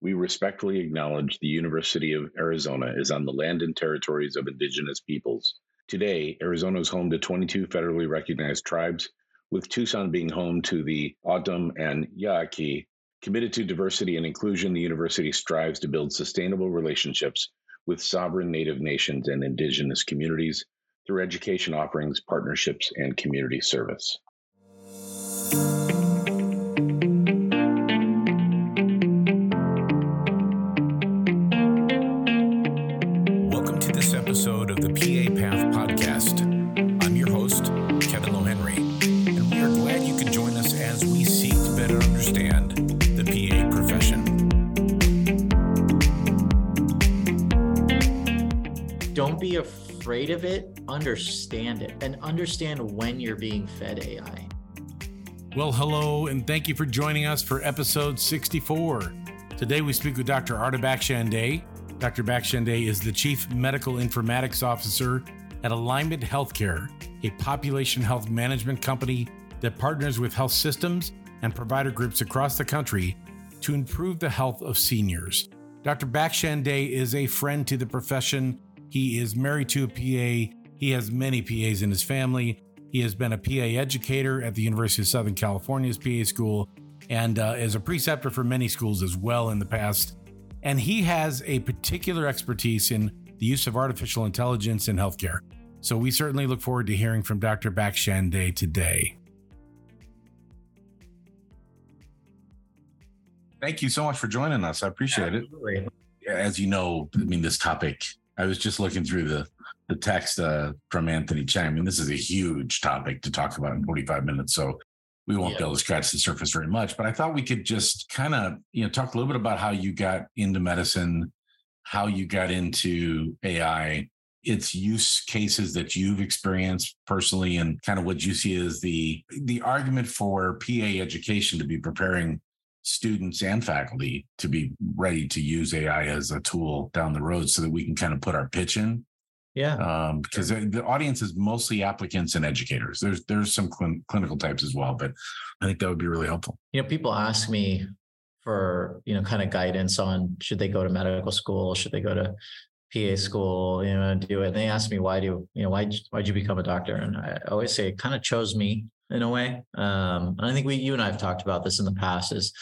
we respectfully acknowledge the University of Arizona is on the land and territories of indigenous peoples. Today, Arizona is home to 22 federally recognized tribes, with Tucson being home to the O'odham and Yaqui. Committed to diversity and inclusion, the university strives to build sustainable relationships with sovereign Native nations and indigenous communities through education offerings, partnerships, and community service. Afraid of it, understand it and understand when you're being fed AI. Well, hello, and thank you for joining us for episode 64. Today we speak with Dr. Arta Bakshandeh. Dr. Bakshandeh is the Chief Medical Informatics Officer at Alignment Healthcare, a population health management company that partners with health systems and provider groups across the country to improve the health of seniors. Dr. Bakshandeh is a friend to the profession he is married to a PA. He has many PAs in his family. He has been a PA educator at the University of Southern California's PA school and uh, is a preceptor for many schools as well in the past. And he has a particular expertise in the use of artificial intelligence in healthcare. So we certainly look forward to hearing from Dr. Bakshandeh today. Thank you so much for joining us. I appreciate Absolutely. it. As you know, I mean, this topic I was just looking through the the text uh, from Anthony Chang. I mean, this is a huge topic to talk about in 45 minutes, so we won't yeah. be able to scratch the surface very much. But I thought we could just kind of you know talk a little bit about how you got into medicine, how you got into AI, its use cases that you've experienced personally, and kind of what you see as the the argument for PA education to be preparing students and faculty to be ready to use AI as a tool down the road so that we can kind of put our pitch in. Yeah. Um, because the audience is mostly applicants and educators. There's there's some cl- clinical types as well, but I think that would be really helpful. You know, people ask me for, you know, kind of guidance on should they go to medical school, should they go to PA school, you know, do it. And they ask me why do you you know why why'd you become a doctor? And I always say it kind of chose me in a way. Um, and I think we you and I have talked about this in the past is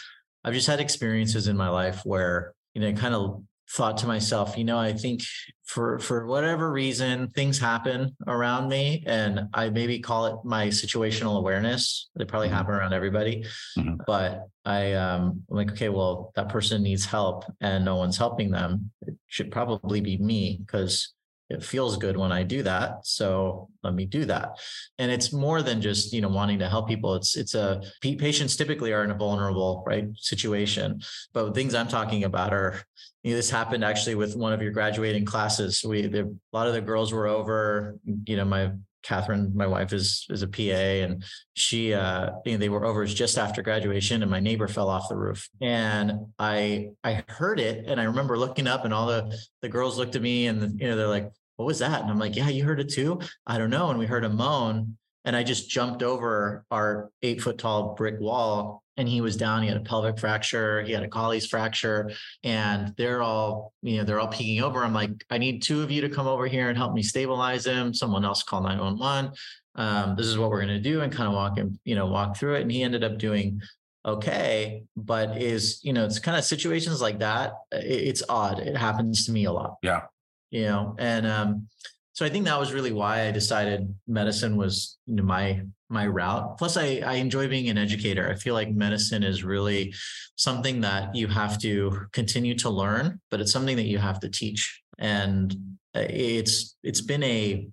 I've just had experiences in my life where, you know, kind of thought to myself, you know, I think for for whatever reason things happen around me and I maybe call it my situational awareness. They probably mm-hmm. happen around everybody. Mm-hmm. But I um I'm like, okay, well, that person needs help and no one's helping them. It should probably be me because it feels good when I do that. So let me do that. And it's more than just, you know, wanting to help people. It's, it's a patients typically are in a vulnerable, right situation. But things I'm talking about are, you know, this happened actually with one of your graduating classes. We, the, a lot of the girls were over, you know, my Catherine, my wife is is a PA, and she, uh, you know, they were over just after graduation, and my neighbor fell off the roof, and I I heard it, and I remember looking up, and all the the girls looked at me, and the, you know they're like, "What was that?" And I'm like, "Yeah, you heard it too." I don't know, and we heard a moan, and I just jumped over our eight foot tall brick wall and he was down. He had a pelvic fracture. He had a Colles fracture, and they're all, you know, they're all peeking over. I'm like, I need two of you to come over here and help me stabilize him. Someone else call 911. Um, this is what we're going to do, and kind of walk him, you know, walk through it. And he ended up doing okay, but is, you know, it's kind of situations like that. It's odd. It happens to me a lot. Yeah. You know, and um, so I think that was really why I decided medicine was you know, my my route. Plus, I I enjoy being an educator. I feel like medicine is really something that you have to continue to learn, but it's something that you have to teach. And uh, it's it's been a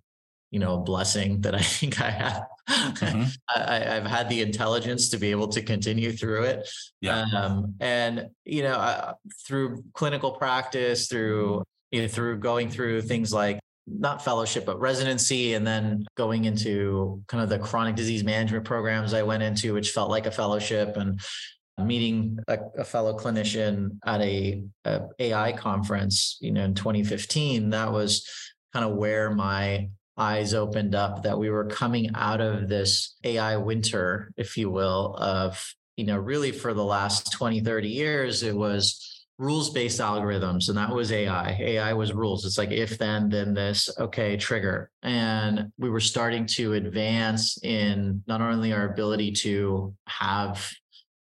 you know a blessing that I think I have. Mm-hmm. I, have had the intelligence to be able to continue through it. Yeah. Um, and you know, uh, through clinical practice, through you know, through going through things like not fellowship, but residency, and then going into kind of the chronic disease management programs I went into, which felt like a fellowship, and meeting a, a fellow clinician at a, a, AI conference, you know, in 2015. That was kind of where my eyes opened up that we were coming out of this AI winter, if you will, of you know, really for the last 20, 30 years, it was rules based algorithms and that was ai ai was rules. It's like if then then this. Okay trigger. And we were starting to advance in not only our ability to have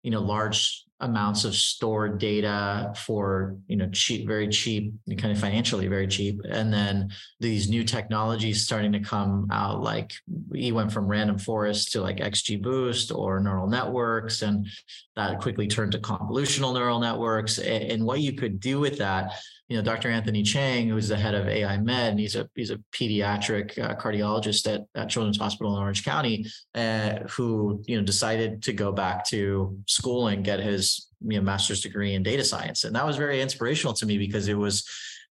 you know large amounts mm-hmm. of stored data for you know cheap very cheap kind of financially very cheap. And then these new technologies starting to come out like we went from random forest to like xgboost or neural networks and that quickly turned to convolutional neural networks. And, and what you could do with that you know, Dr. Anthony Chang, who's the head of AI Med, and he's a he's a pediatric uh, cardiologist at, at Children's Hospital in Orange County, uh, who you know decided to go back to school and get his you know master's degree in data science, and that was very inspirational to me because it was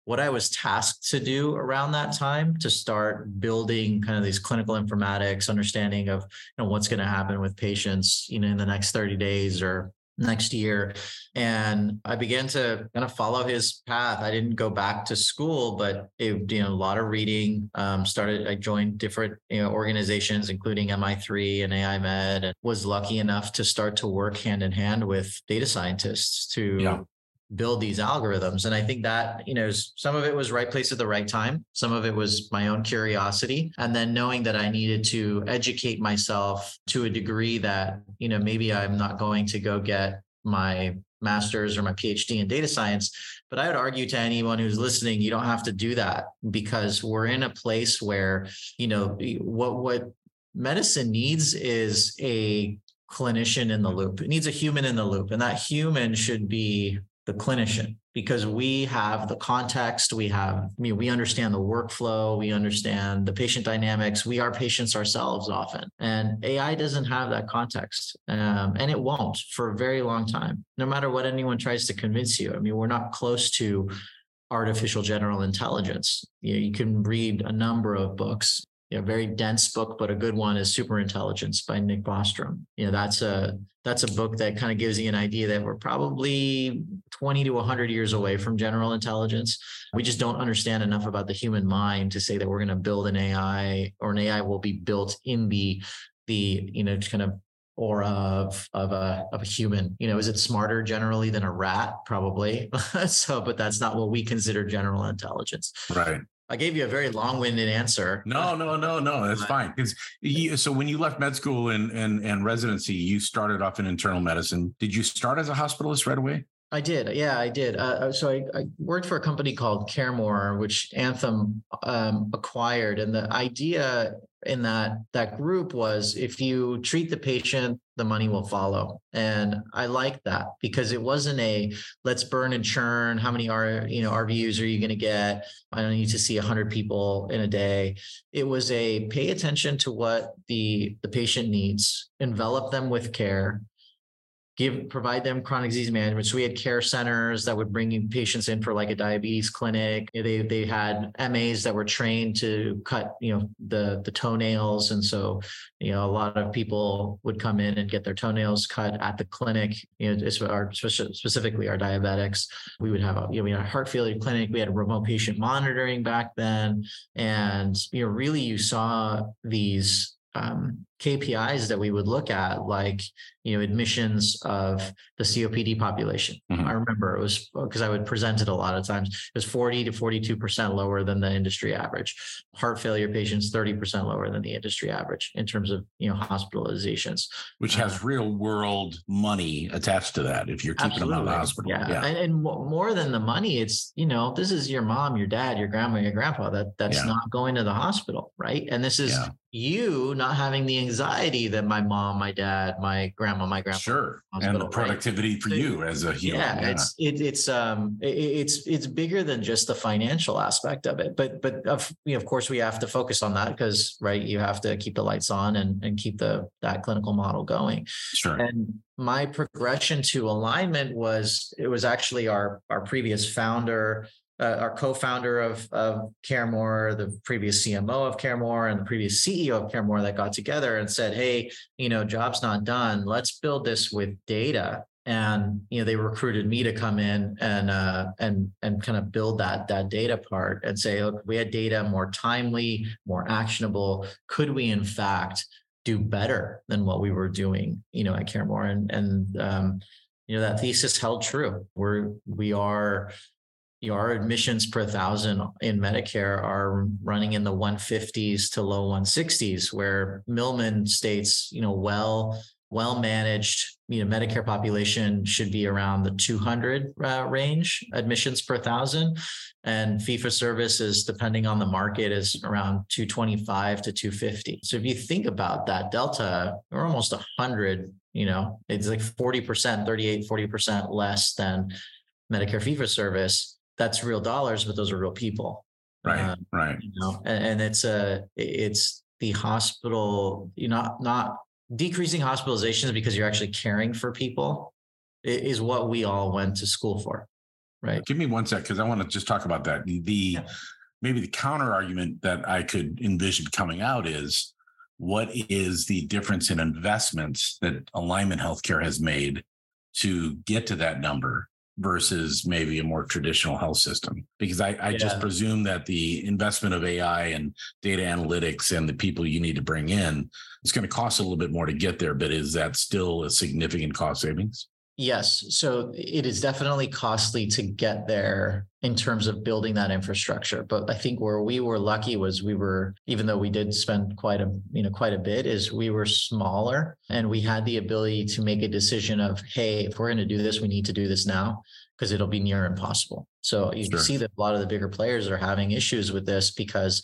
what I was tasked to do around that time to start building kind of these clinical informatics, understanding of you know what's going to happen with patients, you know, in the next 30 days or next year and i began to kind of follow his path. I didn't go back to school but it, you know a lot of reading um, started i joined different you know organizations including mi3 and ai med and was lucky enough to start to work hand in hand with data scientists to yeah build these algorithms. And i think that you know some of it was right place at the right time. Some of it was my own curiosity. And then knowing that i needed to educate myself to a degree that you know maybe i'm not going to go get my master's or my phd in data science. But i would argue to anyone who's listening you don't have to do that because we're in a place where you know what what medicine needs is a clinician in the loop. It needs a human in the loop, and that human should be the clinician because we have the context we have I mean, we understand the workflow we understand the patient dynamics we are patients ourselves often. And ai doesn't have that context um, and it won't for a very long time no matter what anyone tries to convince you. I mean we're not close to artificial general intelligence. You, know, you can read a number of books you know, very dense book, but a good one is Super Intelligence by Nick Bostrom. You know, that's a that's a book that kind of gives you an idea that we're probably 20 to 100 years away from general intelligence. We just don't understand enough about the human mind to say that we're going to build an AI or an AI will be built in the the you know kind of aura of of a of a human. You know, is it smarter generally than a rat? Probably. so, but that's not what we consider general intelligence. Right. I gave you a very long-winded answer. No, no, no, no. That's fine. Because so when you left med school and, and and residency, you started off in internal medicine. Did you start as a hospitalist right away? I did. Yeah, I did. Uh, uh, so I, I, worked for a company called CareMore, which Anthem um, acquired, and the idea in that that group was if you treat the patient the money will follow. And i like that because it wasn't a let's burn and churn. How many are you know rvus are you going to get? I don't need to see 100 people in a day. It was a pay attention to what the the patient needs. Envelop them with care give provide them chronic disease management. So we had care centers that would bring patients in for like a diabetes clinic. They they had MAs that were trained to cut you know the the toenails, and so you know a lot of people would come in and get their toenails cut at the clinic. You know, our specifically our diabetics. We would have a, you know we had a heart failure clinic. We had remote patient monitoring back then, and you know really you saw these um, KPIs that we would look at, like you know admissions of the COPD population. Mm-hmm. I remember it was because I would present it a lot of times. It was 40 to 42 percent lower than the industry average. Heart failure patients 30 percent lower than the industry average in terms of you know hospitalizations. Which has uh, real world money attached to that. If you're keeping absolutely. them out of the hospital, yeah, yeah. And, and, more than the money, it's you know this is your mom, your dad, your grandma, your grandpa that that's yeah. not going to the hospital, right? And this is yeah. you not having the anxiety that my mom, my dad, my grandma, my grandpa. Sure, and the productivity right? for you as a human. Yeah, yeah. it's it, it's um it, it's it's bigger than just the financial aspect of it. But but of you know, of course we have to focus on that because right you have to keep the lights on and and keep the that clinical model going. Sure. And my progression to alignment was it was actually our our previous founder uh, our co-founder of, of CareMore, the previous CMO of CareMore, and the previous CEO of CareMore that got together and said, "Hey, you know, job's not done. Let's build this with data." And you know, they recruited me to come in and uh, and and kind of build that that data part and say, "Look, we had data more timely, more actionable. Could we, in fact, do better than what we were doing?" You know, at CareMore, and and um, you know, that thesis held true. We're, we are, you know, our admissions per thousand in Medicare are running in the 150s to low 160s, where Milliman states, you know, well, well managed, you know, Medicare population should be around the 200 uh, range admissions per thousand, and fee for service is depending on the market is around 225 to 250. So if you think about that delta, we're almost 100. You know, it's like 40%, 38, 40% less than Medicare fee for service. That's real dollars, but those are real people. Right. Um, right. You know, and, and it's a it's the hospital, you know, not not decreasing hospitalizations because you're actually caring for people is what we all went to school for right give me one sec because i want to just talk about that the, the yeah. maybe the counter argument that i could envision coming out is what is the difference in investments that alignment healthcare has made to get to that number versus maybe a more traditional health system because i, I yeah. just presume that the investment of ai and data analytics and the people you need to bring in it's going to cost a little bit more to get there but is that still a significant cost savings Yes. So it is definitely costly to get there in terms of building that infrastructure. But I think where we were lucky was we were, even though we did spend quite a, you know, quite a bit, is we were smaller and we had the ability to make a decision of, hey, if we're going to do this, we need to do this now because it'll be near impossible. So you sure. see that a lot of the bigger players are having issues with this because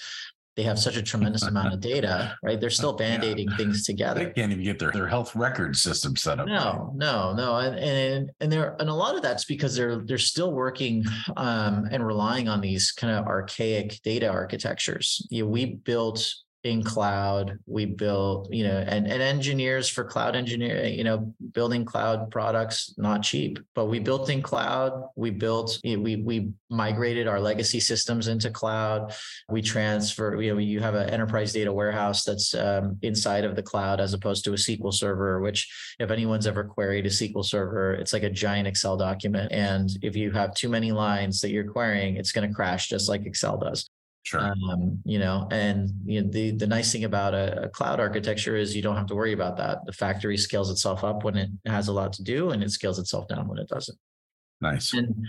they have such a tremendous amount of data, right? They're still band-aiding yeah. things together. They can't even get their, their health record system set up. No, no, no. And and and there and a lot of that's because they're they're still working um, and relying on these kind of archaic data architectures. You know, we built in cloud. We built you know and, and engineers for cloud engineering you know building cloud products not cheap but we built in cloud. We built we we migrated our legacy systems into cloud. We transfer you know you have an enterprise data warehouse that's um, inside of the cloud as opposed to a sql server which if anyone's ever queried a sql server it's like a giant excel document. And if you have too many lines that you're querying it's going to crash just like excel does Sure. Um, you know, and you know, the the nice thing about a, a, cloud architecture is you don't have to worry about that. The factory scales itself up when it has a lot to do, and it scales itself down when it doesn't. Nice. And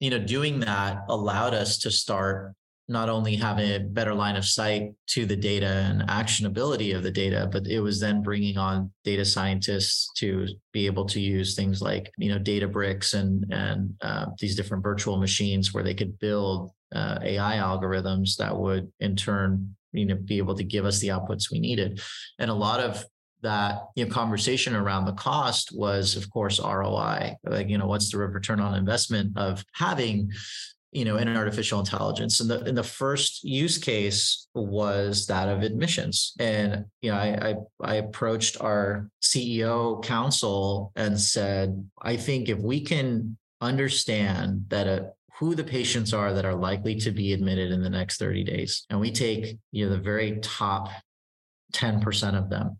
you know, doing that allowed us to start not only having a better line of sight to the data and actionability of the data, but it was then bringing on data scientists to be able to use things like you know Databricks and and uh, these different virtual machines where they could build uh, AI algorithms that would in turn you know be able to give us the outputs we needed. And a lot of that you know conversation around the cost was of course ROI like you know what's the return on investment of having you know an artificial intelligence? And the and the first use case was that of admissions. And you know I, I I approached our CEO council and said I think if we can understand that a who the patients are that are likely to be admitted in the next 30 days. And we take, you know, the very top 10% of them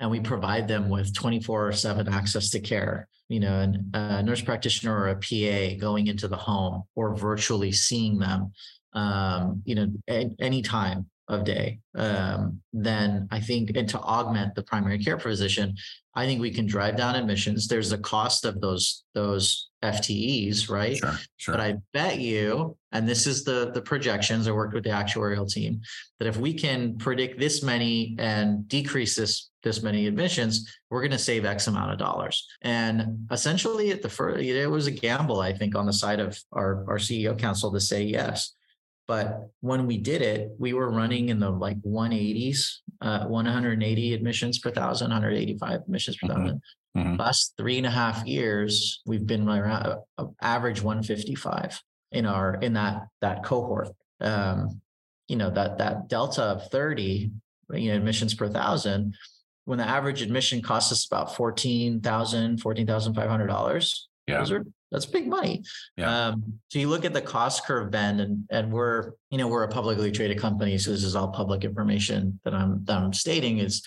and we provide them with 24 7 access to care. You know, and a nurse practitioner or a PA going into the home or virtually seeing them, um, you know, any time of day, um, then I think, and to augment the primary care physician, I think we can drive down admissions. There's a cost of those those FTEs, right? Sure, sure. But I bet you, and this is the the projections. I worked with the actuarial team that if we can predict this many and decrease this this many admissions, we're going to save X amount of dollars. And essentially, at the first, it was a gamble, I think, on the side of our our CEO council to say yes. But when we did it, we were running in the like 180s, uh, 180 admissions per thousand, 185 admissions per 1000 mm-hmm. mm-hmm. Last three and a half years, we've been around uh, average 155 in our in that that cohort. Um, you know that that delta of 30 you know admissions per thousand when the average admission costs us about 14000 $14500 yeah. those are that's big money. Yeah. Um, so you look at the cost curve bend, and and we're you know we're a publicly traded company, so this is all public information that I'm that I'm stating is.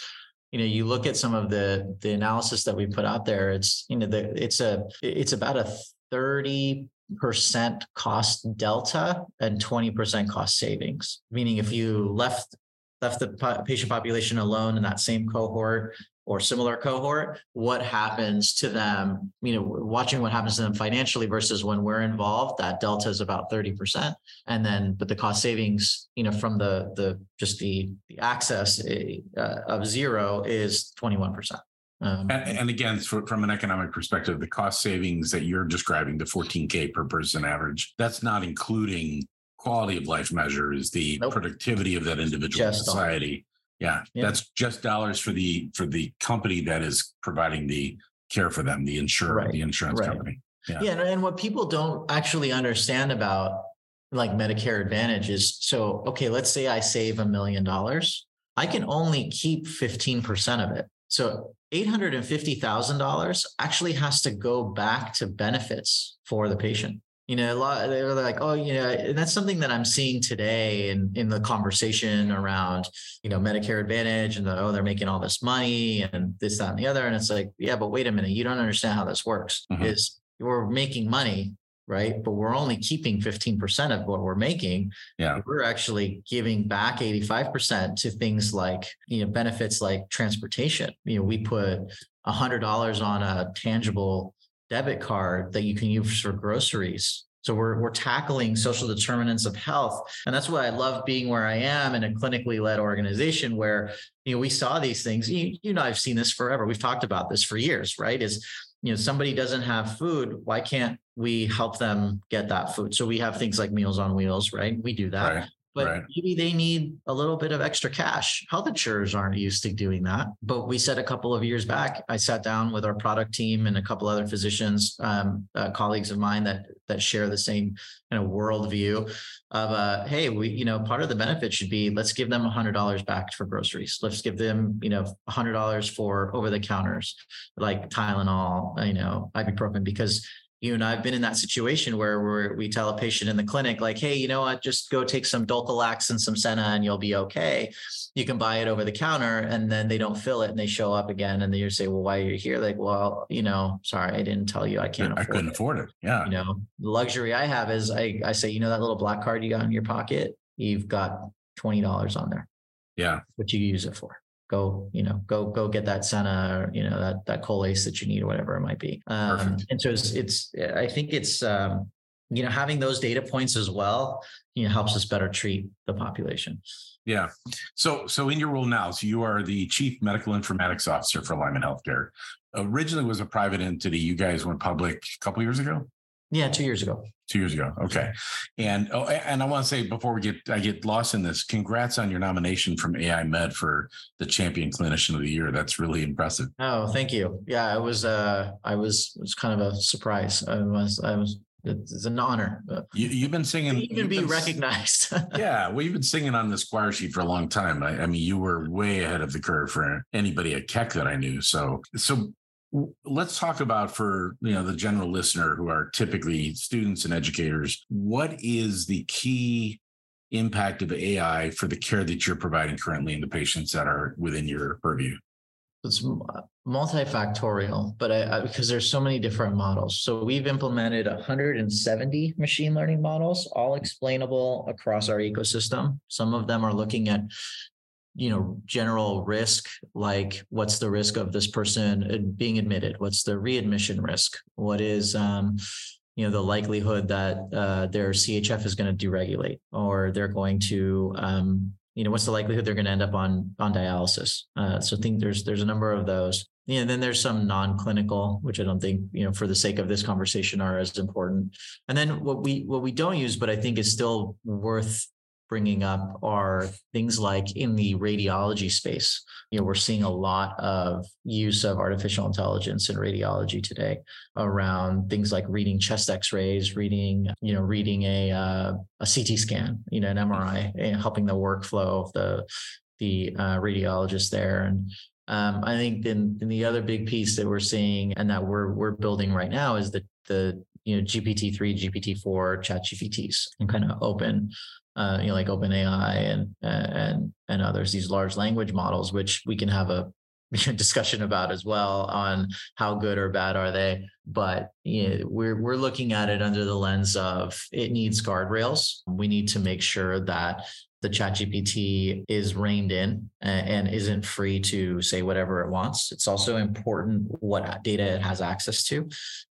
You know, you look at some of the the analysis that we put out there. It's you know, the, it's a it's about a thirty percent cost delta and 20% cost savings meaning if you left left the patient population alone in that same cohort or similar cohort, what happens to them, you know, watching what happens to them financially versus when we're involved, that delta is about 30%. And then, but the cost savings, you know, from the, the, just the, the access uh, of zero is 21%. Um, and, and, again, for, from an economic perspective, the cost savings that you're describing, the 14K per person average, that's not including quality of life measures, the nope. productivity of that individual just society. Yeah, yeah, that's just dollars for the for the company that is providing the care for them, the insurer, right. the insurance right. company. Yeah. yeah, and what people don't actually understand about like Medicare Advantage is so okay, let's say I save a million dollars. I can only keep 15% of it. So $850,000 actually has to go back to benefits for the patient. You know, a lot they're like, oh, you know, and that's something that I'm seeing today in in the conversation around, you know, Medicare Advantage and the, oh, they're making all this money and this, that, and the other. And it's like, yeah, but wait a minute, you don't understand how this works. Mm-hmm. Is we're making money right? But we're only keeping 15% of what we're making. Yeah. We're actually giving back 85% to things like, you know, benefits like transportation. You know, we put $100 on a tangible debit card that you can use for groceries. So we're we're tackling social determinants of health, and that's why I love being where I am in a clinically led organization where you know we saw these things. You, you know, I've seen this forever. We've talked about this for years, right? Is you know somebody doesn't have food why can't we help them get that food so we have things like meals on wheels right we do that right but right. maybe they need a little bit of extra cash. Health insurers aren't used to doing that. But we said a couple of years back, I sat down with our product team and a couple other physicians, um, uh, colleagues of mine that that share the same kind of worldview of, uh, hey, we, you know, part of the benefit should be let's give them hundred dollars back for groceries. Let's give them, you know, hundred dollars for over the counters like Tylenol, you know, ibuprofen, because you and I've been in that situation where we we tell a patient in the clinic, like, hey, you know what, just go take some Dulcolax and some Senna and you'll be okay. You can buy it over the counter and then they don't fill it and they show up again. And then you say, well, why are you here? Like, well, you know, sorry, I didn't tell you I can't I couldn't it. afford it. Yeah. You know, the luxury I have is I, I say, you know, that little black card you got in your pocket, you've got $20 on there. Yeah. What you use it for go you know go go get that senna or you know that that colace that you need or whatever it might be. Um, and so it's it's i think it's um, you know having those data points as well you know helps us better treat the population. Yeah. So so in your role now so you are the chief medical informatics officer for Alignment Healthcare. Originally was a private entity. You guys went public a couple years ago yeah, two years ago. Two years ago. Okay. And oh, and I want to say before we get I get lost in this, congrats on your nomination from AI Med for the champion clinician of the year. That's really impressive. Oh, thank you. Yeah, I was uh I was it was kind of a surprise. I was I was it's an honor. You, have been singing, even be recognized. yeah, well, you've been singing on the Squire sheet for a long time. I, I, mean, you were way ahead of the curve for anybody at Keck that I knew. So, so let's talk about for you know the general listener who are typically students and educators what is the key impact of ai for the care that you're providing currently in the patients that are within your purview? It's uh, multifactorial but I, I, because there's so many different models. So we've implemented 170 machine learning models all explainable across our ecosystem. Some of them are looking at you know general risk like what's the risk of this person being admitted? What's the readmission risk? What is um, you know the likelihood that uh, their chf is going to deregulate or they're going to um, you know what's the likelihood they're going to end up on on dialysis? Uh, so i think there's there's a number of those. Yeah, and then there's some non-clinical, which I don't think, you know, for the sake of this conversation are as important. And then what we what we don't use, but I think is still worth bringing up are things like in the radiology space. You know, we're seeing a lot of use of artificial intelligence in radiology today around things like reading chest X-rays, reading, you know, reading a uh, a CT scan, you know, an MRI, and helping the workflow of the the uh, radiologist there. And um, I think then, then the other big piece that we're seeing and that we're we're building right now is the the you know GPT three, GPT four, Chat GPTs, and kind of open uh, you know, like OpenAI and and and others, these large language models, which we can have a discussion about as well on how good or bad are they. But you know, we're we're looking at it under the lens of it needs guardrails. We need to make sure that the ChatGPT is reined in and isn't free to say whatever it wants. It's also important what data it has access to.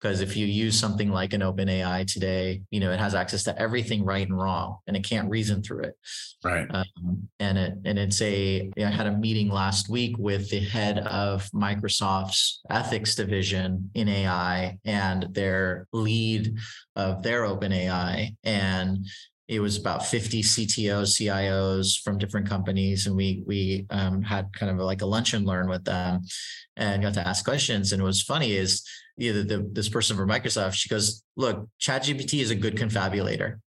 Because if you use something like an OpenAI today, you know, it has access to everything right and wrong and it can't reason through it. Right. Um, and it and it's a I had a meeting last week with the head of Microsoft's ethics division in AI and their lead of their OpenAI. And it was about 50 CTOs, CIOs from different companies, and we we um, had kind of like a lunch and learn with them, and got to ask questions. And was funny is either the, this person from Microsoft, she goes, "Look, ChatGPT is a good confabulator.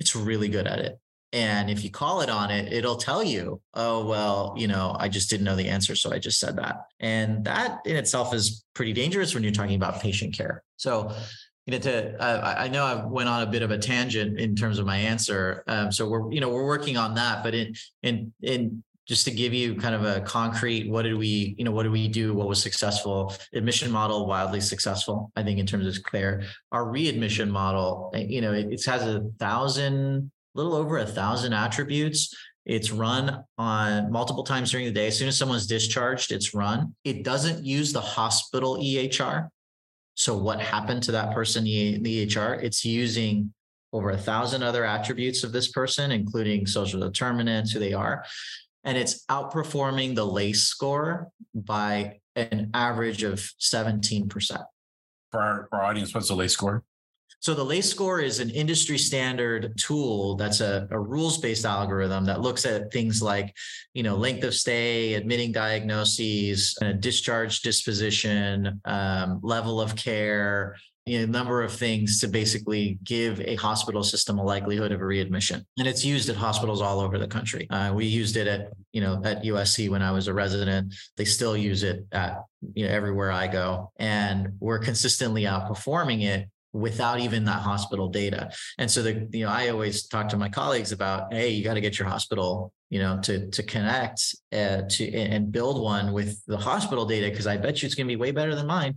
It's really good at it. And if you call it on it, it'll tell you, oh, well, you know, I just didn't know the answer. So I just said that. And that in itself is pretty dangerous when you're talking about patient care. So you know, to uh, I know I went on a bit of a tangent in terms of my answer. Um, so we're you know we're working on that, but in in in just to give you kind of a concrete what did we you know what did we do? What was successful? Admission model wildly successful i think in terms of clear our readmission model eh, you know it, it has a thousand little over a thousand attributes. It's run on multiple times during the day. As soon as someone's discharged it's run. It doesn't use the hospital ehr so what happened to that person in the EHR? It's using over a thousand other attributes of this person, including social determinants, who they are. And it's outperforming the LACE score by an average of 17%. For our, for our audience, what's the LACE score? So the LACE score is an industry standard tool that's a, a rules-based algorithm that looks at things like, you know, length of stay, admitting diagnoses, a discharge disposition, um, level of care, you know, number of things to basically give a hospital system a likelihood of a readmission. And it's used at hospitals all over the country. Uh, we used it at, you know, at USC when I was a resident. They still use it at, you know, everywhere I go. And we're consistently outperforming it without even that hospital data. And so the you know I always talk to my colleagues about hey you got to get your hospital you know to to connect uh, to and build one with the hospital data because I bet you it's going to be way better than mine.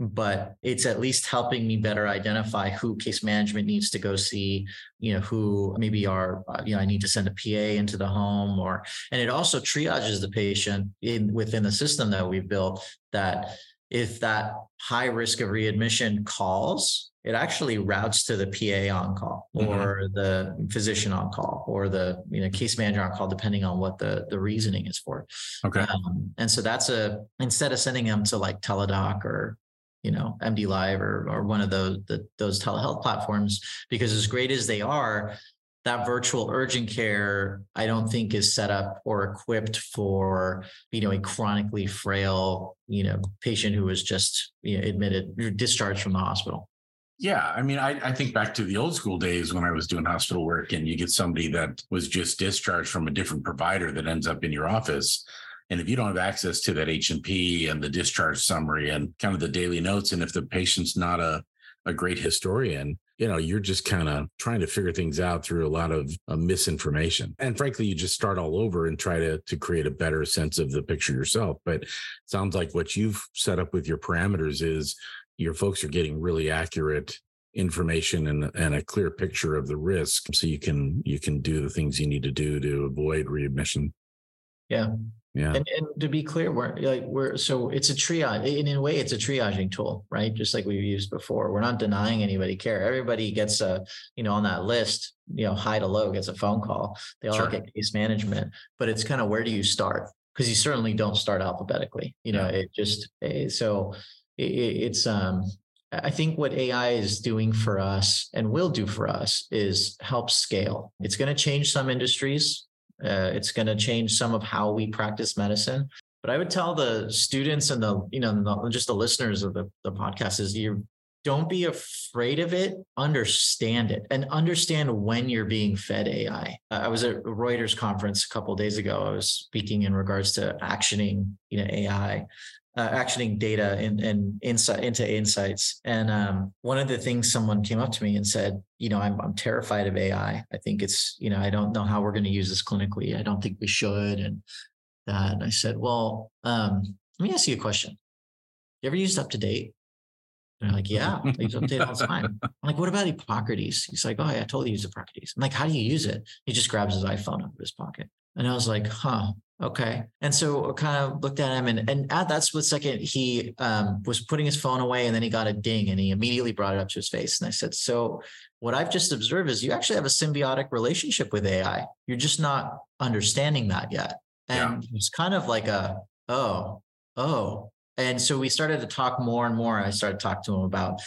But it's at least helping me better identify who case management needs to go see, you know, who maybe are, uh, you know, I need to send a PA into the home or, and it also triages the patient in within the system that we've built that if that high risk of readmission calls, it actually routes to the PA on call mm-hmm. or mm-hmm. the physician on call or the you know case manager on call, depending on what the the reasoning is for. Okay. Um, and so that's a instead of sending them to like Teladoc or you know MD Live or or one of those the, those telehealth platforms, because as great as they are, that virtual urgent care i don't think is set up or equipped for you know a chronically frail you know patient who was just you know, admitted or discharged from the hospital yeah, I mean, I, I think back to the old school days when I was doing hospital work, and you get somebody that was just discharged from a different provider that ends up in your office. And if you don't have access to that H and P and the discharge summary and kind of the daily notes, and if the patient's not a a great historian, you know, you're just kind of trying to figure things out through a lot of uh, misinformation. And frankly, you just start all over and try to to create a better sense of the picture yourself. But sounds like what you've set up with your parameters is your folks are getting really accurate information and, and a clear picture of the risk so you can you can do the things you need to do to avoid readmission. Yeah. Yeah. And, and to be clear we're like we're so it's a triage in, in a way it's a triaging tool right? Just like we've used before. We're not denying anybody care. Everybody gets a you know on that list you know high to low gets a phone call. They all sure. get case management but it's kind of where do you start? Because you certainly don't start alphabetically you know yeah. it just eh, it's um I think what AI is doing for us and will do for us is help scale. It's going to change some industries. Uh, it's going to change some of how we practice medicine. But I would tell the students and the you know the, just the listeners of the, the podcast is you don't be afraid of it. Understand it and understand when you're being fed AI. I was at a Reuters conference a couple days ago. I was speaking in regards to actioning you know AI uh, actioning data and, and insight into insights. And um, one of the things someone came up to me and said, you know, I'm, I'm terrified of AI. I think it's, you know, I don't know how we're going to use this clinically. I don't think we should. And that, and I said, well, um, let me ask you a question. You ever used UpToDate? And they're like, yeah, I use update all the time. I'm like, what about Epocrates? He's like, oh, yeah, I totally use Epocrates. I'm like, how do you use it? He just grabs his iPhone out of his pocket. And I was like, huh, okay. And so I kind of looked at him and, and at that split second, he um, was putting his phone away and then he got a ding and he immediately brought it up to his face. And I said, so what I've just observed is you actually have a symbiotic relationship with AI. You're just not understanding that yet. And yeah. it's kind of like a, oh, oh. And so we started to talk more and more. I started to talk to him about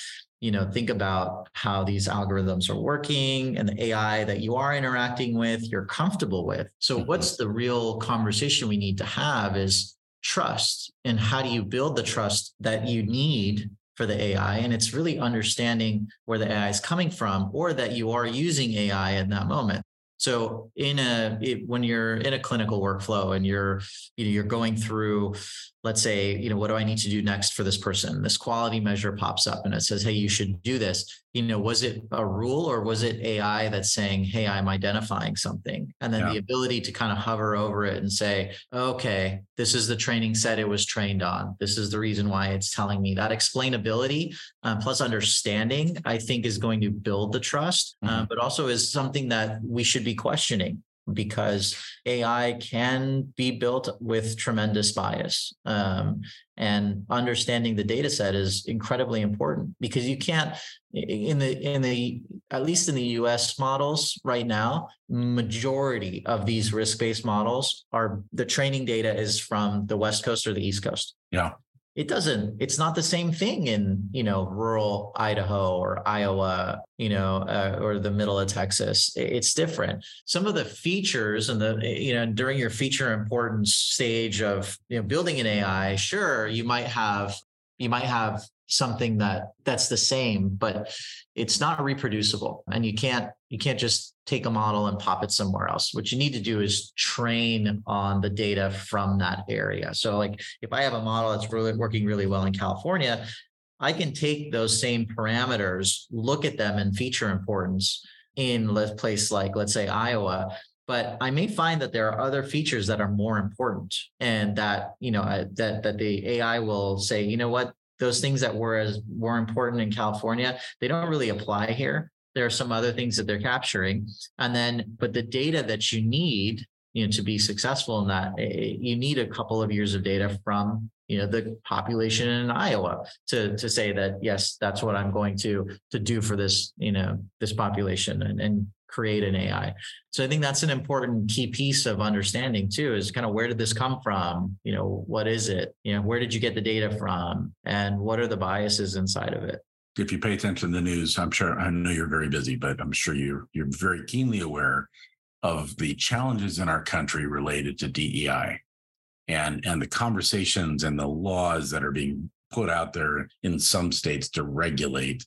you know think about how these algorithms are working and the ai that you are interacting with you're comfortable with. So mm-hmm. what's the real conversation we need to have is trust. And how do you build the trust that you need for the ai and it's really understanding where the ai is coming from or that you are using ai in that moment. So in a it, when you're in a clinical workflow and you're you know you're going through let's say, you know, what do I need to do next for this person? This quality measure pops up and it says, hey, you should do this. You know, was it a rule or was it AI that's saying, hey, I'm identifying something? And then yeah. the ability to kind of hover over it and say, okay, this is the training set it was trained on. This is the reason why it's telling me that explainability um, plus understanding, I think, is going to build the trust, uh, mm-hmm. but also is something that we should be questioning because AI can be built with tremendous bias. Um, and understanding the data set is incredibly important because you can't in the in the at least in the US models right now majority of these risk-based models are the training data is from the west coast or the east coast yeah it doesn't it's not the same thing in you know rural idaho or iowa you know uh, or the middle of texas. It's different. Some of the features and the you know during your feature importance stage of you know building an ai sure you might have you might have something that that's the same but it's not reproducible. And you can't you can't just take a model and pop it somewhere else. What you need to do is train on the data from that area. So like if i have a model that's really working really well in california i can take those same parameters look at them in feature importance in a place like let's say iowa but I may find that there are other features that are more important, and that you know uh, that that the AI will say, you know what, those things that were as were important in California, they don't really apply here. There are some other things that they're capturing. And then, but the data that you need, you know, to be successful in that, eh, you need a couple of years of data from, you know, the population in Iowa to to say that yes, that's what I'm going to to do for this, you know, this population and, and create an AI. So I think that's an important key piece of understanding too is kind of where did this come from? You know, what is it? You know, where did you get the data from? And what are the biases inside of it? If you pay attention to the news, I'm sure I know you're very busy, but I'm sure you're you're very keenly aware of the challenges in our country related to DEI and and the conversations and the laws that are being put out there in some states to regulate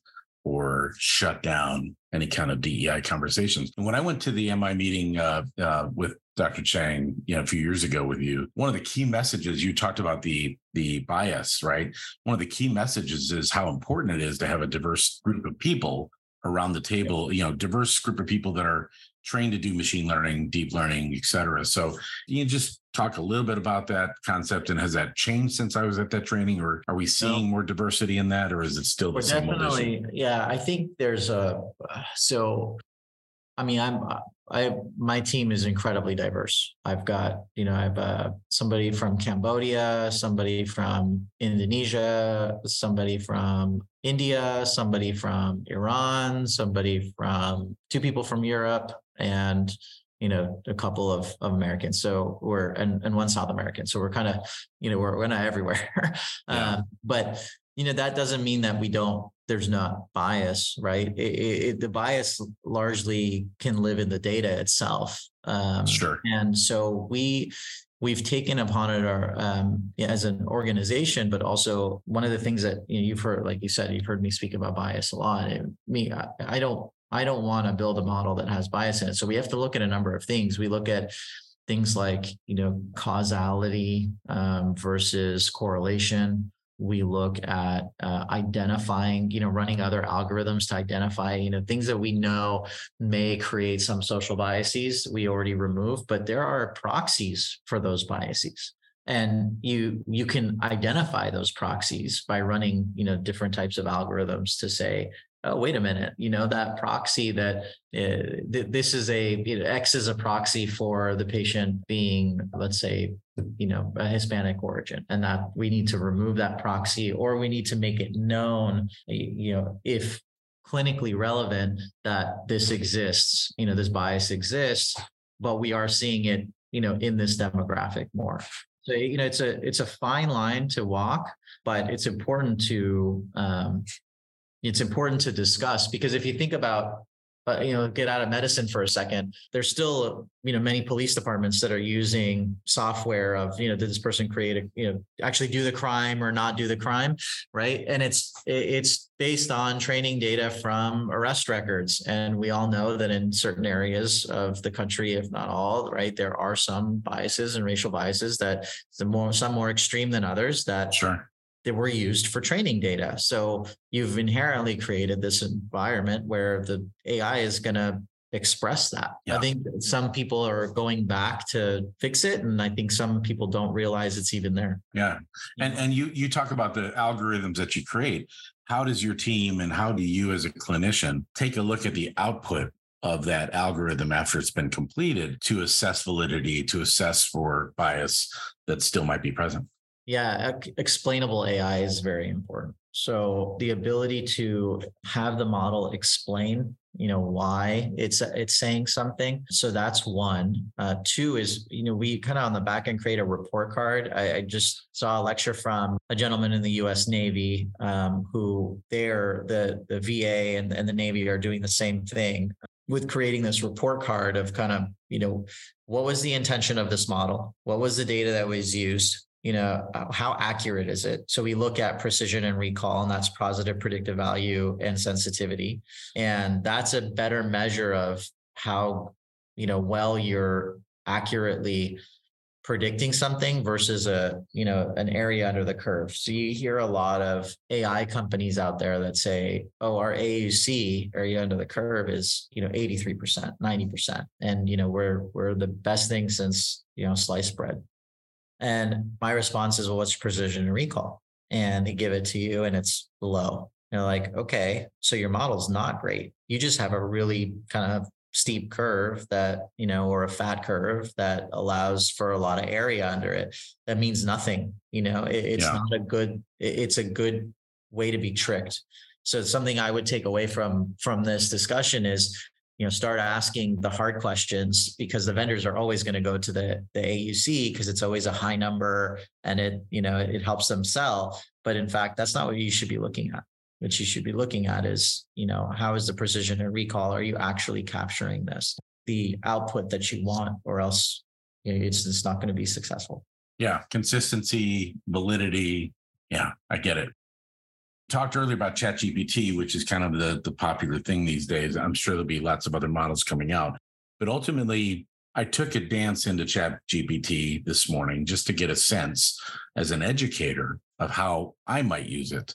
or shut down any kind of DEI conversations. And when I went to the MI meeting uh, uh, with Dr. Chang, you know, a few years ago with you, one of the key messages you talked about the the bias, right? One of the key messages is how important it is to have a diverse group of people around the table. You know, diverse group of people that are trained to do machine learning, deep learning, et cetera. So you just talk a little bit about that concept and has that changed since I was at that training or are we seeing no. more diversity in that or is it still the same? Definitely. Yeah. I think there's a, so, I mean, I'm, I, my team is incredibly diverse. I've got, you know, I have uh, somebody from Cambodia, somebody from Indonesia, somebody from India, somebody from Iran, somebody from two people from Europe, and you know a couple of, of americans. So we're and, and one south american. So we're kind of you know we're, we're not everywhere. Yeah. um, but you know that doesn't mean that we don't there's not bias right? It, it, the bias largely can live in the data itself. Um, sure. and so we we've taken upon it our um, as an organization, but also one of the things that you know, you've heard, like you said, you've heard me speak about bias a lot. And me, I, I don't I don't want to build a model that has bias in it. So we have to look at a number of things. We look at things like, you know, causality um, versus correlation. We look at uh, identifying, you know, running other algorithms to identify, you know, things that we know may create some social biases we already remove, but there are proxies for those biases. and you you can identify those proxies by running you know different types of algorithms to say oh wait a minute you know that proxy that uh, th- this is a you know, x is a proxy for the patient being let's say you know a hispanic origin and that we need to remove that proxy or we need to make it known you know if clinically relevant that this exists you know this bias exists but we are seeing it you know in this demographic more. So you know it's a it's a fine line to walk but it's important to um, it's important to discuss because if you think about uh, you know get out of medicine for a second there's still you know many police departments that are using software of you know did this person create a you know actually do the crime or not do the crime right? And it's it's based on training data from arrest records. And we all know that in certain areas of the country if not all right there are some biases and racial biases that the more some more extreme than others that sure that were used for training data. So you've inherently created this environment where the AI is going to express that. Yeah. I think some people are going back to fix it and I think some people don't realize it's even there. Yeah. And and you you talk about the algorithms that you create. How does your team and how do you as a clinician take a look at the output of that algorithm after it's been completed to assess validity, to assess for bias that still might be present? Yeah, explainable AI is very important. So the ability to have the model explain, you know, why it's it's saying something. So that's one. Uh, two is, you know, we kind of on the back end create a report card. I, I, just saw a lecture from a gentleman in the U.S. Navy um, who they're the the VA and, and the Navy are doing the same thing with creating this report card of kind of, you know, what was the intention of this model? What was the data that was used? You know uh, how accurate is it? So we look at precision and recall and that's positive predictive value and sensitivity. And that's a better measure of how you know well you're accurately predicting something versus a you know an area under the curve. So you hear a lot of ai companies out there that say oh our auc area under the curve is you know 83% 90% and you know we're we're the best thing since you know sliced bread and my response is, well, what's precision and recall? And they give it to you and it's low. You're like, okay, so your model's not great. You just have a really kind of steep curve that, you know, or a fat curve that allows for a lot of area under it. That means nothing. You know, it, it's yeah. not a good, it's a good way to be tricked. So something I would take away from from this discussion is you know start asking the hard questions because the vendors are always going to go to the the AUC because it's always a high number and it you know it helps them sell. But in fact that's not what you should be looking at. What you should be looking at is you know how is the precision and recall? Are you actually capturing this the output that you want or else you know, it's it's not going to be successful. Yeah consistency validity. Yeah i get it talked earlier about ChatGPT, which is kind of the, the popular thing these days. I'm sure there'll be lots of other models coming out. But ultimately, I took a dance into ChatGPT this morning just to get a sense as an educator of how I might use it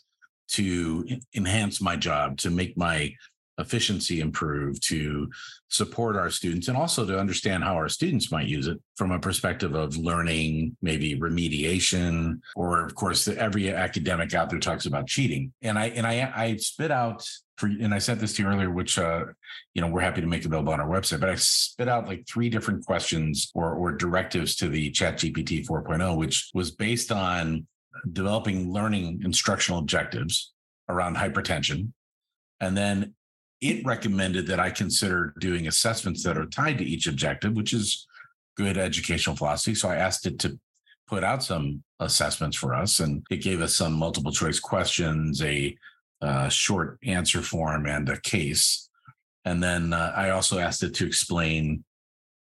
to enhance my job, to make my efficiency improve, to support our students, and also to understand how our students might use it from a perspective of learning, maybe remediation, or of course, every academic out there talks about cheating. And I and I I spit out for and I sent this to you earlier, which uh, you know, we're happy to make available on our website, but I spit out like three different questions or or directives to the Chat GPT 4.0, which was based on developing learning instructional objectives around hypertension and then it recommended that I consider doing assessments that are tied to each objective, which is good educational philosophy. So I asked it to put out some assessments for us, and it gave us some multiple choice questions, a uh, short answer form, and a case. And then uh, I also asked it to explain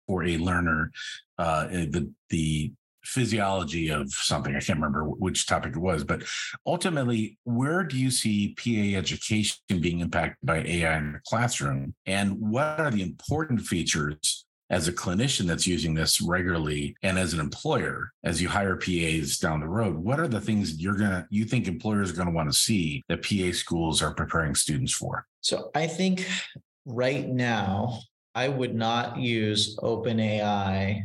for a learner uh, the the physiology of something. I can't remember which topic it was, but ultimately, where do you see PA education being impacted by AI in the classroom? And what are the important features as a clinician that's using this regularly and as an employer as you hire PAs down the road what are the things you're going to you think employers are going to want to see that PA schools are preparing students for so I think right now I would not use OpenAI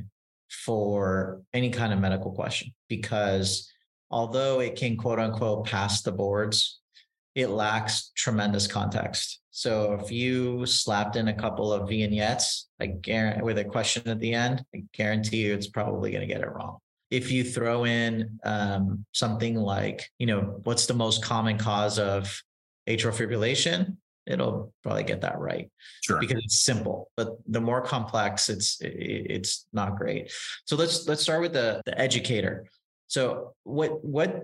for any kind of medical question because although it can quote unquote pass the boards, it lacks tremendous context. So if you slapped in a couple of vignettes, I guarantee with a question at the end, I guarantee you it's probably going to get it wrong. If you throw in um, something like, you know, what's the most common cause of atrial fibrillation? It'll probably get that right Sure. because it's simple. But the more complex, it's it's not great. So let's let's start with the the educator. So what what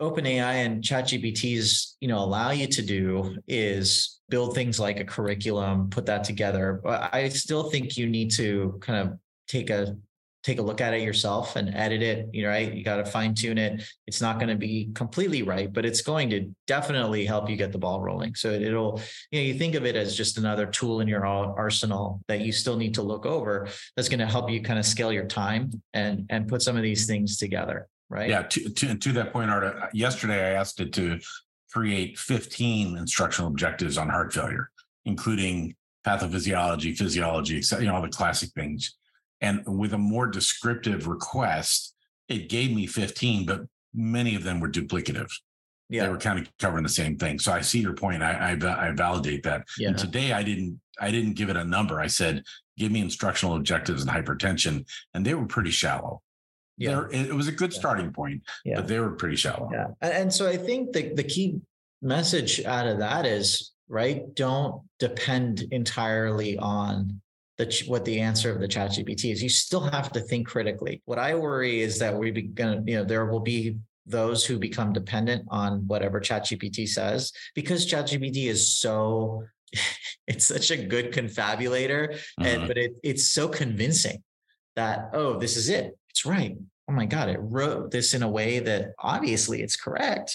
OpenAI and ChatGPT's, you know, allow you to do is build things like a curriculum, put that together. But I still think you need to kind of take a take a look at it yourself and edit it. You know, right? You got to fine tune it. It's not going to be completely right, but it's going to definitely help you get the ball rolling. So it'll, you know, you think of it as just another tool in your arsenal that you still need to look over. That's going to help you kind of scale your time and and put some of these things together right? Yeah. To, to, to that point, Arta, uh, yesterday I asked it to create 15 instructional objectives on heart failure, including pathophysiology, physiology, you know, all the classic things. And with a more descriptive request, it gave me 15, but many of them were duplicative. Yeah. They were kind of covering the same thing. So I see your point. I, I, I validate that. Yeah. And today I didn't I didn't give it a number. I said, give me instructional objectives and hypertension. And they were pretty shallow yeah. it was a good starting point, yeah. but they were pretty shallow. Yeah. And so I think the, the key message out of that is, right, don't depend entirely on the, what the answer of the chat GPT is. You still have to think critically. What I worry is that we're going to, you know, there will be those who become dependent on whatever ChatGPT says because ChatGPT is so it's such a good confabulator mm-hmm. and but it, it's so convincing that oh this is it it's right. Oh my God, it wrote this in a way that obviously it's correct,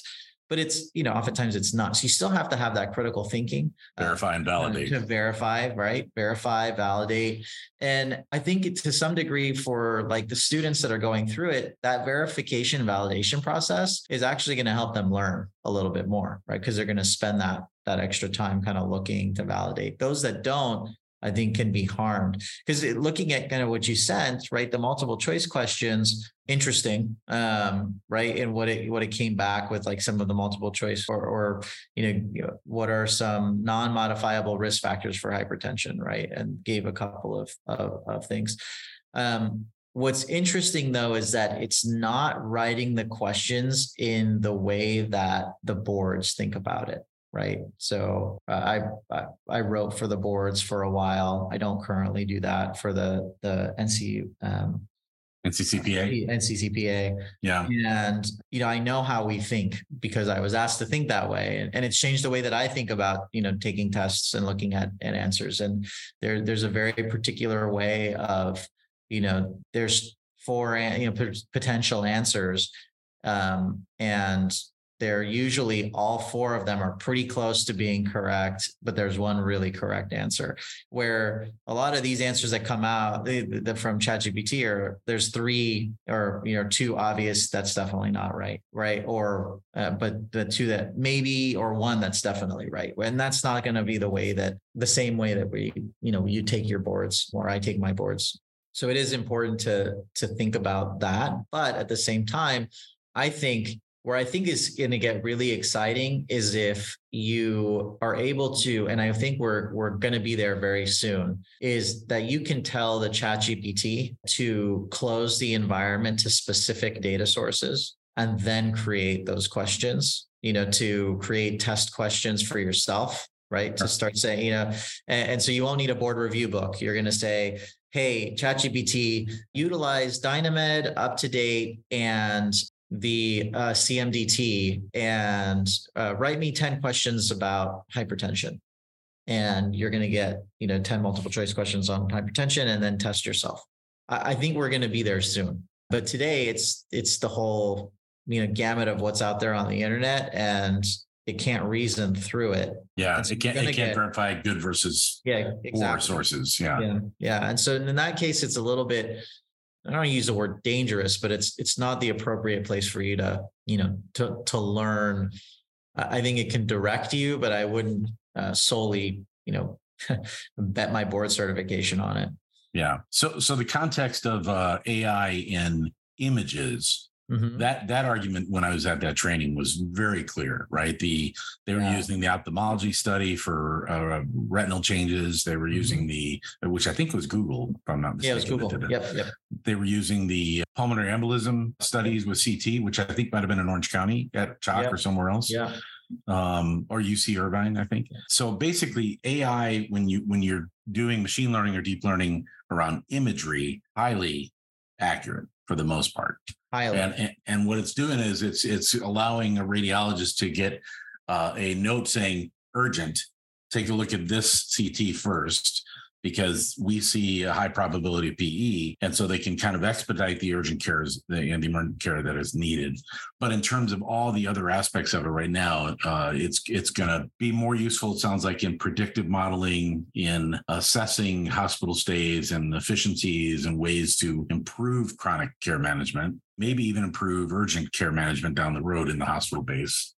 but it's, you know, oftentimes it's not. So you still have to have that critical thinking. Uh, verify and validate. to verify, right? Verify, validate. And I think it, to some degree for like the students that are going through it, that verification validation process is actually going to help them learn a little bit more, right? Because they're going to spend that that extra time kind of looking to validate. Those that don't, I think can be harmed. Because looking at kind of what you sent, right, the multiple choice questions, interesting, um, right, and what it what it came back with, like some of the multiple choice, or or you know, what are some non-modifiable risk factors for hypertension, right, and gave a couple of of, of things. Um, What's interesting though is that it's not writing the questions in the way that the boards think about it right? So uh, I I wrote for the boards for a while. I don't currently do that for the the NC um, NCCPA. NCCPA. Yeah. And you know, I know how we think because I was asked to think that way, and, and it's changed the way that I think about you know taking tests and looking at, at answers. And there there's a very particular way of you know there's four you know potential answers um, and they're usually all four of them are pretty close to being correct, but there's one really correct answer. Where a lot of these answers that come out they, they, from ChatGPT are there's three or you know two obvious that's definitely not right, right? Or uh, but the two that maybe or one that's definitely right, and that's not going to be the way that the same way that we you know you take your boards or I take my boards. So it is important to to think about that, but at the same time, I think where I think is going to get really exciting is if you are able to, and I think we're we're going to be there very soon, is that you can tell the Chat GPT to close the environment to specific data sources and then create those questions. You know, to create test questions for yourself, right? To start saying, you know, and, and so you won't need a board review book. You're going to say, hey, ChatGPT, utilize DynaMed up to date and the uh, CMDT and uh, write me 10 questions about hypertension. And you're going to get, you know, 10 multiple choice questions on hypertension and then test yourself. I, I think we're going to be there soon. But today it's it's the whole, you know, gamut of what's out there on the internet and it can't reason through it. Yeah, so it can't, it can't get, verify good versus yeah, exactly. poor sources. Yeah. yeah. Yeah. And so in that case, it's a little bit I don't use the word dangerous, but it's it's not the appropriate place for you to you know to to learn. I think it can direct you, but I wouldn't uh, solely you know bet my board certification on it. Yeah. So so the context of uh, AI in images Mhm. that that argument when I was at that training was very clear, right? The they were Yeah. using the ophthalmology study for uh, retinal changes. They were using the which I think was Google, if I'm not Mm-hmm. Yeah, it was Google. Yep, yep. They were using the pulmonary embolism studies with CT, which I think might have been in Orange County at CHOC Yep. or somewhere else Yeah. um, or UC Irvine, I think. So basically, AI when you when you're doing machine learning or deep learning around imagery, highly accurate for the most part. And and, what it's doing is it's it's allowing a radiologist to get uh, a note saying urgent. Take a look at this CT first. Because we see a high probability of PE, and so they can kind of expedite the urgent cares, and the emergent care that is needed. But in terms of all the other aspects of it right now, uh, it's it's going to be more useful. It sounds like in predictive modeling, in assessing hospital stays and efficiencies and ways to improve chronic care management, maybe even improve urgent care management down the road in the hospital base.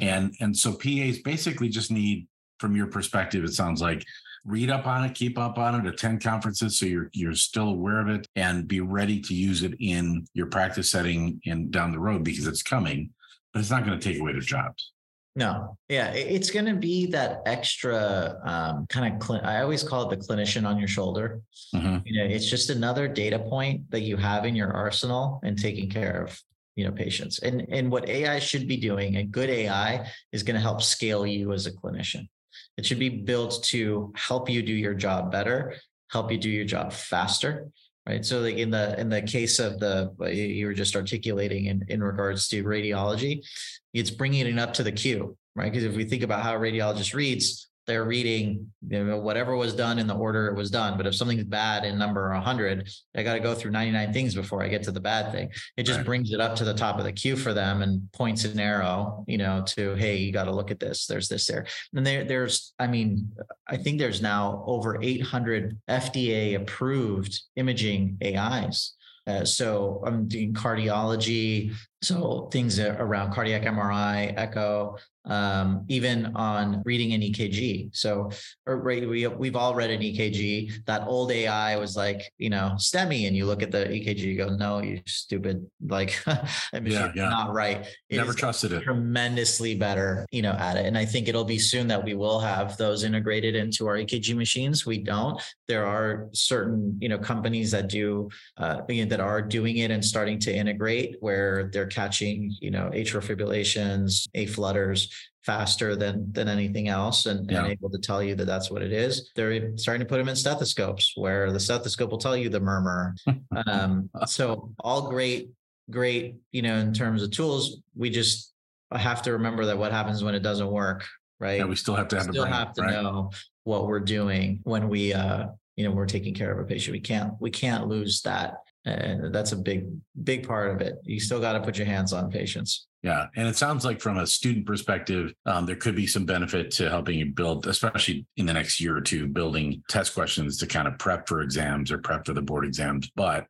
And and so PAs basically just need, from your perspective, it sounds like read up on it, keep up on it, attend conferences so you're you're still aware of it and be ready to use it in your practice setting and down the road because it's coming, but it's not going to take away their jobs. No, yeah, it's going to be that extra um, kind of. Cl- I always call it the clinician on your shoulder. Mhm. You know, it's just another data point that you have in your arsenal and taking care of you know patients. And and what AI should be doing, a good AI is going to help scale you as a clinician. It should be built to help you do your job better, help you do your job faster. Right. So like in the in the case of the you were just articulating in, in regards to radiology, it's bringing it up to the queue, right? Because if we think about how a radiologist reads, they're reading you know, whatever was done in the order it was done. But if something's bad in number 100, I got to go through 99 things before I get to the bad thing. It just Right. brings it up to the top of the queue for them and points an arrow, you know, to hey, you got to look at this. There's this there, and there, there's, I mean, I think there's now over 800 FDA approved imaging AIs. Uh, so I'm doing cardiology, so things around cardiac MRI, echo, um, even on reading an EKG. So, right, we we've all read an EKG. That old AI was like, you know, STEMI, and you look at the EKG, you go, "No, you stupid!" Like, that machine's yeah. not right. It Never trusted it. tremendously better, you know, at it. And I think it'll be soon that we will have those integrated into our EKG machines. We don't. There are certain, you know, companies that do uh, that are doing it and starting to integrate where they're catching, you know, atrial fibrillations, a flutters faster than than anything else and, Yeah. and able to tell you that that's what it is. They're starting to put them in stethoscopes where the stethoscope will tell you the murmur. Um, so all great great you know in terms of tools. We just have to remember that what happens when it doesn't work right? Yeah, we still have to have still brain, have to right? know what we're doing when we uh you know we're taking care of a patient. We can't we can't lose that and that's a big big part of it. You still got to put your hands on patients. Yeah, and it sounds like from a student perspective, um, there could be some benefit to helping you build, especially in the next year or two, building test questions to kind of prep for exams or prep for the board exams. But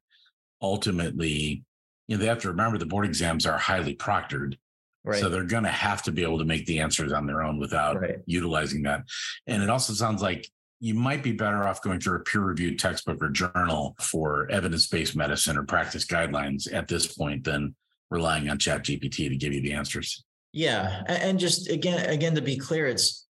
ultimately, you know, they have to remember the board exams are highly proctored, right. so they're going to have to be able to make the answers on their own without right. utilizing that. And it also sounds like you might be better off going through a peer reviewed textbook or journal for evidence based medicine or practice guidelines at this point than relying on chat gpt to give you the answers Yeah, and just again, again to be clear, it's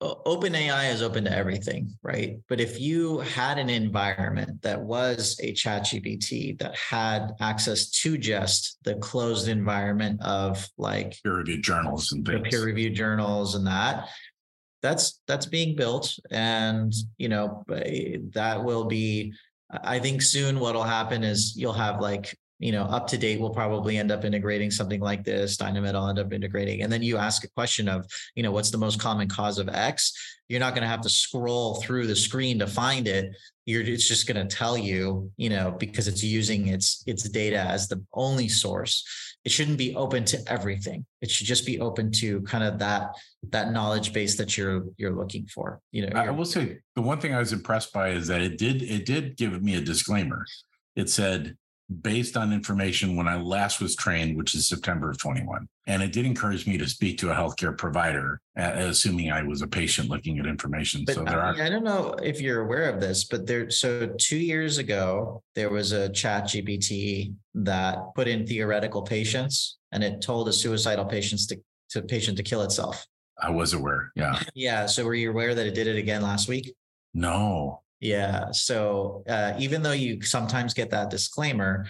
open AI is open to everything, right? But if you had an environment that was a chat GPT that had access to just the closed environment of like peer reviewed journals and things peer reviewed journals and that, that's that's being built. And you know, eh, that will be I think soon what'll happen is you'll have like you know, up to date, we'll probably end up integrating something like this. DynaMed will end up integrating. And then you ask a question of, you know, what's the most common cause of X? You're not going to have to scroll through the screen to find it. You're it's just going to tell you, you know, because it's using its its data as the only source. It shouldn't be open to everything. It should just be open to kind of that that knowledge base that you're you're looking for. You know, I will say the one thing I was impressed by is that it did it did give me a disclaimer. It said based on information when I last was trained, which is September of 21. And it did encourage me to speak to a healthcare provider, assuming I was a patient looking at information. But so there are. I don't know if you're aware of this, but there. So two years ago, there was a Chat GPT that put in theoretical patients, and it told a suicidal patients to, to patient to kill itself. I was aware. Yeah. Yeah. So were you aware that it did it again last week? No. Yeah. So uh, even though you sometimes get that disclaimer,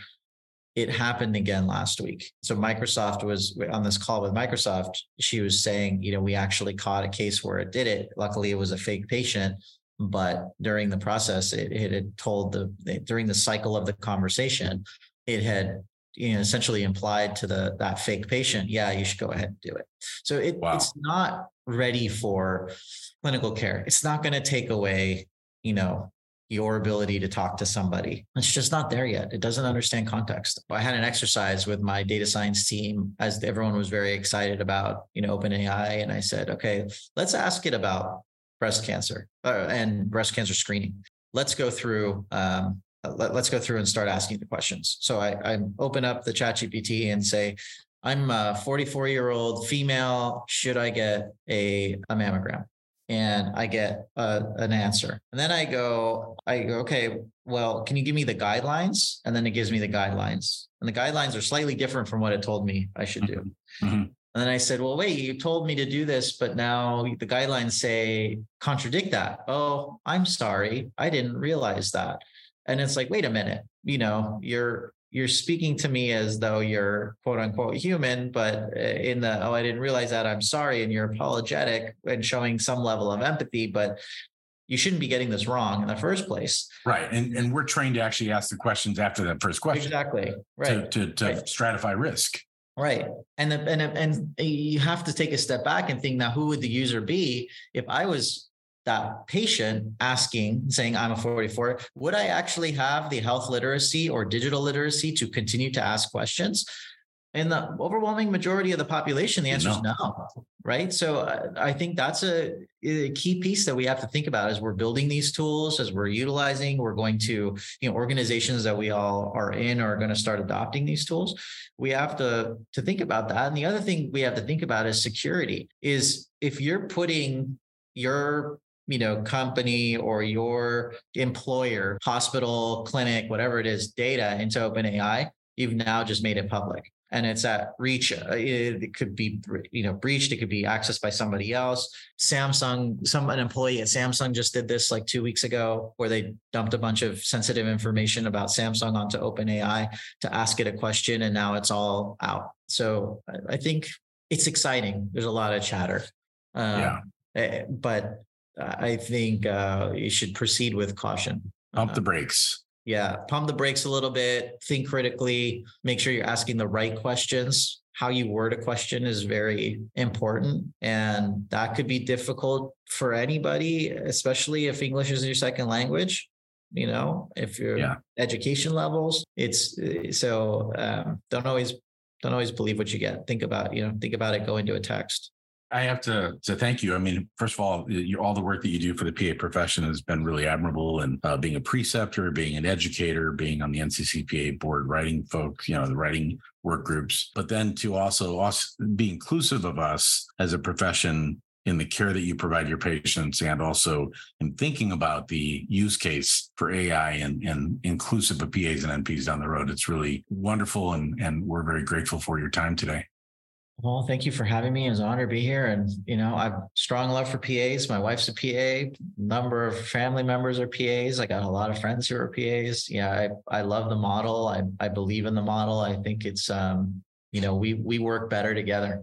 it happened again last week. So Microsoft was on this call with Microsoft. She was saying, you know, we actually caught a case where it did it. Luckily, it was a fake patient, but during the process, it, it had told the during the cycle of the conversation, it had you know essentially implied to the that fake patient, yeah, you should go ahead and do it. So it, wow. it's not ready for clinical care. It's not going to take away, you know, your ability to talk to somebody. It's just not there yet. It doesn't understand context. I had an exercise with my data science team as everyone was very excited about, you know, OpenAI. And I said, okay, let's ask it about breast cancer uh, and breast cancer screening. Let's go through, um, let, us go through and start asking the questions. So I, I open up the chat GPT and say, I'm a 44 year old female. Should I get a, a mammogram? And I get a, an answer. And then I go, I go, okay, well, can you give me the guidelines? And then it gives me the guidelines. And the guidelines are slightly different from what it told me I should do. Mm-hmm. mm-hmm. And then I said, well, wait, you told me to do this, but now the guidelines say contradict that. Oh, I'm sorry. I didn't realize that. And it's like, wait a minute, you know, you're you're speaking to me as though you're quote unquote human, but uh, in the, oh, I didn't realize that, I'm sorry. And you're apologetic and showing some level of empathy, but you shouldn't be getting this wrong in the first place. Right. And, and we're trained to actually ask the questions after that first question. Exactly. Right. To, to, to right. stratify risk. Right. And, the, and, and you have to take a step back and think now, who would the user be if I was that patient asking, saying, I'm a 44, would I actually have the health literacy or digital literacy to continue to ask questions? In the overwhelming majority of the population, the answer no. is no, right? So uh, I think that's a, a, key piece that we have to think about as we're building these tools, as we're utilizing. We're going to, you know, organizations that we all are in are going to start adopting these tools. We have to to think about that. And the other thing we have to think about is security. Is if you're putting your you know company or your employer hospital clinic whatever it is data into openai you've now just made it public. And it's at reach uh, it could be you know breached it could be accessed by somebody else. Samsung some an employee at samsung just did this like two weeks ago where they dumped a bunch of sensitive information about samsung onto openai to ask it a question and now it's all out. So i think it's exciting. There's a lot of chatter. Um, yeah. eh, but I think uh, you should proceed with caution. Pump the uh, brakes. Yeah, pump the brakes a little bit. Think critically. Make sure you're asking the right questions. How you word a question is very important, and that could be difficult for anybody, especially if English is your second language. You know, if your yeah. education levels, it's so um, don't always don't always believe what you get. Think about you know think about it. Go into a text. I have to to thank you. I mean, first of all, you, all the work that you do for the PA profession has been really admirable. And uh, being a preceptor, being an educator, being on the NCCPA board, writing folks, you know, the writing work groups, but then to also, also be inclusive of us as a profession in the care that you provide your patients and also in thinking about the use case for AI and, and inclusive of PAs and NPs down the road. It's really wonderful. And, and we're very grateful for your time today. Well, thank you for having me. It's an honor to be here. And, you know, I've strong love for PAs. My wife's a PA, number of family members are PAs. I got a lot of friends who are PAs. Yeah, I, I love the model. I, I believe in the model. I think it's, um, you know, we, we work better together.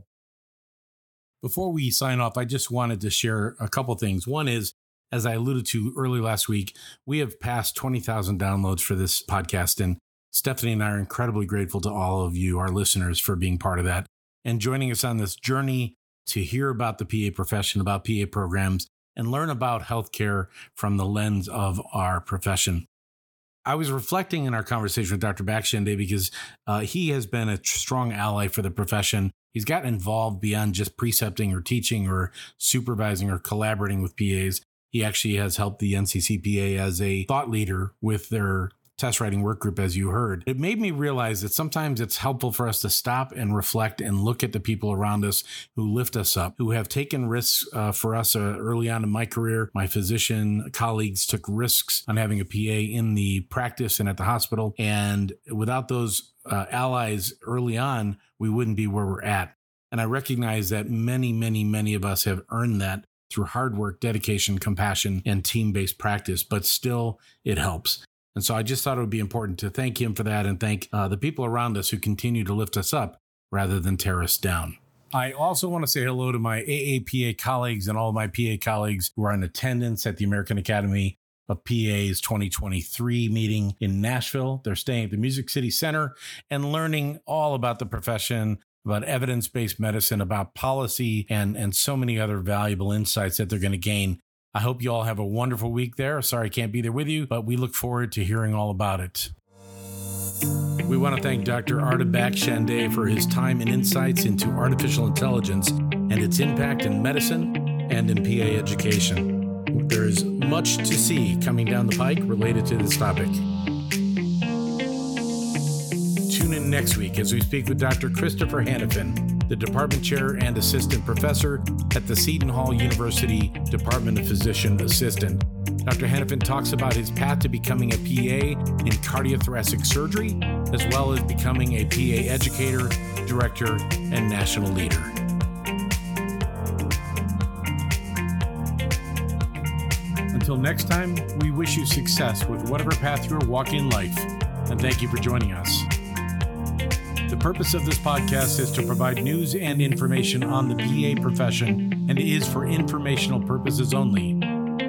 Before we sign off, I just wanted to share a couple things. One is, as I alluded to early last week, we have passed 20,000 downloads for this podcast. And Stephanie and I are incredibly grateful to all of you, our listeners, for being part of that and joining us on this journey to hear about the PA profession, about PA programs, and learn about healthcare from the lens of our profession. I was reflecting in our conversation with Dr. Bakshandeh because uh, he has been a strong ally for the profession. He's gotten involved beyond just precepting or teaching or supervising or collaborating with PAs. He actually has helped the NCCPA as a thought leader with their test writing work group, as you heard. It made me realize that sometimes it's helpful for us to stop and reflect and look at the people around us who lift us up, who have taken risks uh, for us uh, early on in my career. My physician colleagues took risks on having a PA in the practice and at the hospital. And without those uh, allies early on, we wouldn't be where we're at. And I recognize that many, many, many of us have earned that through hard work, dedication, compassion, and team based practice, but still it helps. And so I just thought it would be important to thank him for that and thank uh, the people around us who continue to lift us up rather than tear us down. I also want to say hello to my AAPA colleagues and all my PA colleagues who are in attendance at the American Academy of PA's 2023 meeting in Nashville. They're staying at the Music City Center and learning all about the profession, about evidence based medicine, about policy, and, and so many other valuable insights that they're going to gain. I hope you all have a wonderful week there. Sorry I can't be there with you, but we look forward to hearing all about it. We want to thank Dr. Arta Bakshandeh for his time and insights into artificial intelligence and its impact in medicine and in PA education. There is much to see coming down the pike related to this topic. Tune in next week as we speak with Dr. Christopher Hanifin, the department chair and assistant professor at the Seton Hall University Department of Physician Assistant. Dr. Hanifin talks about his path to becoming a PA in cardiothoracic surgery, as well as becoming a PA educator, director, and national leader. Until next time, we wish you success with whatever path you're walking in life, and thank you for joining us. The purpose of this podcast is to provide news and information on the PA profession and is for informational purposes only.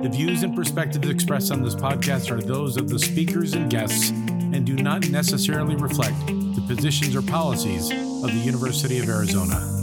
The views and perspectives expressed on this podcast are those of the speakers and guests and do not necessarily reflect the positions or policies of the University of Arizona.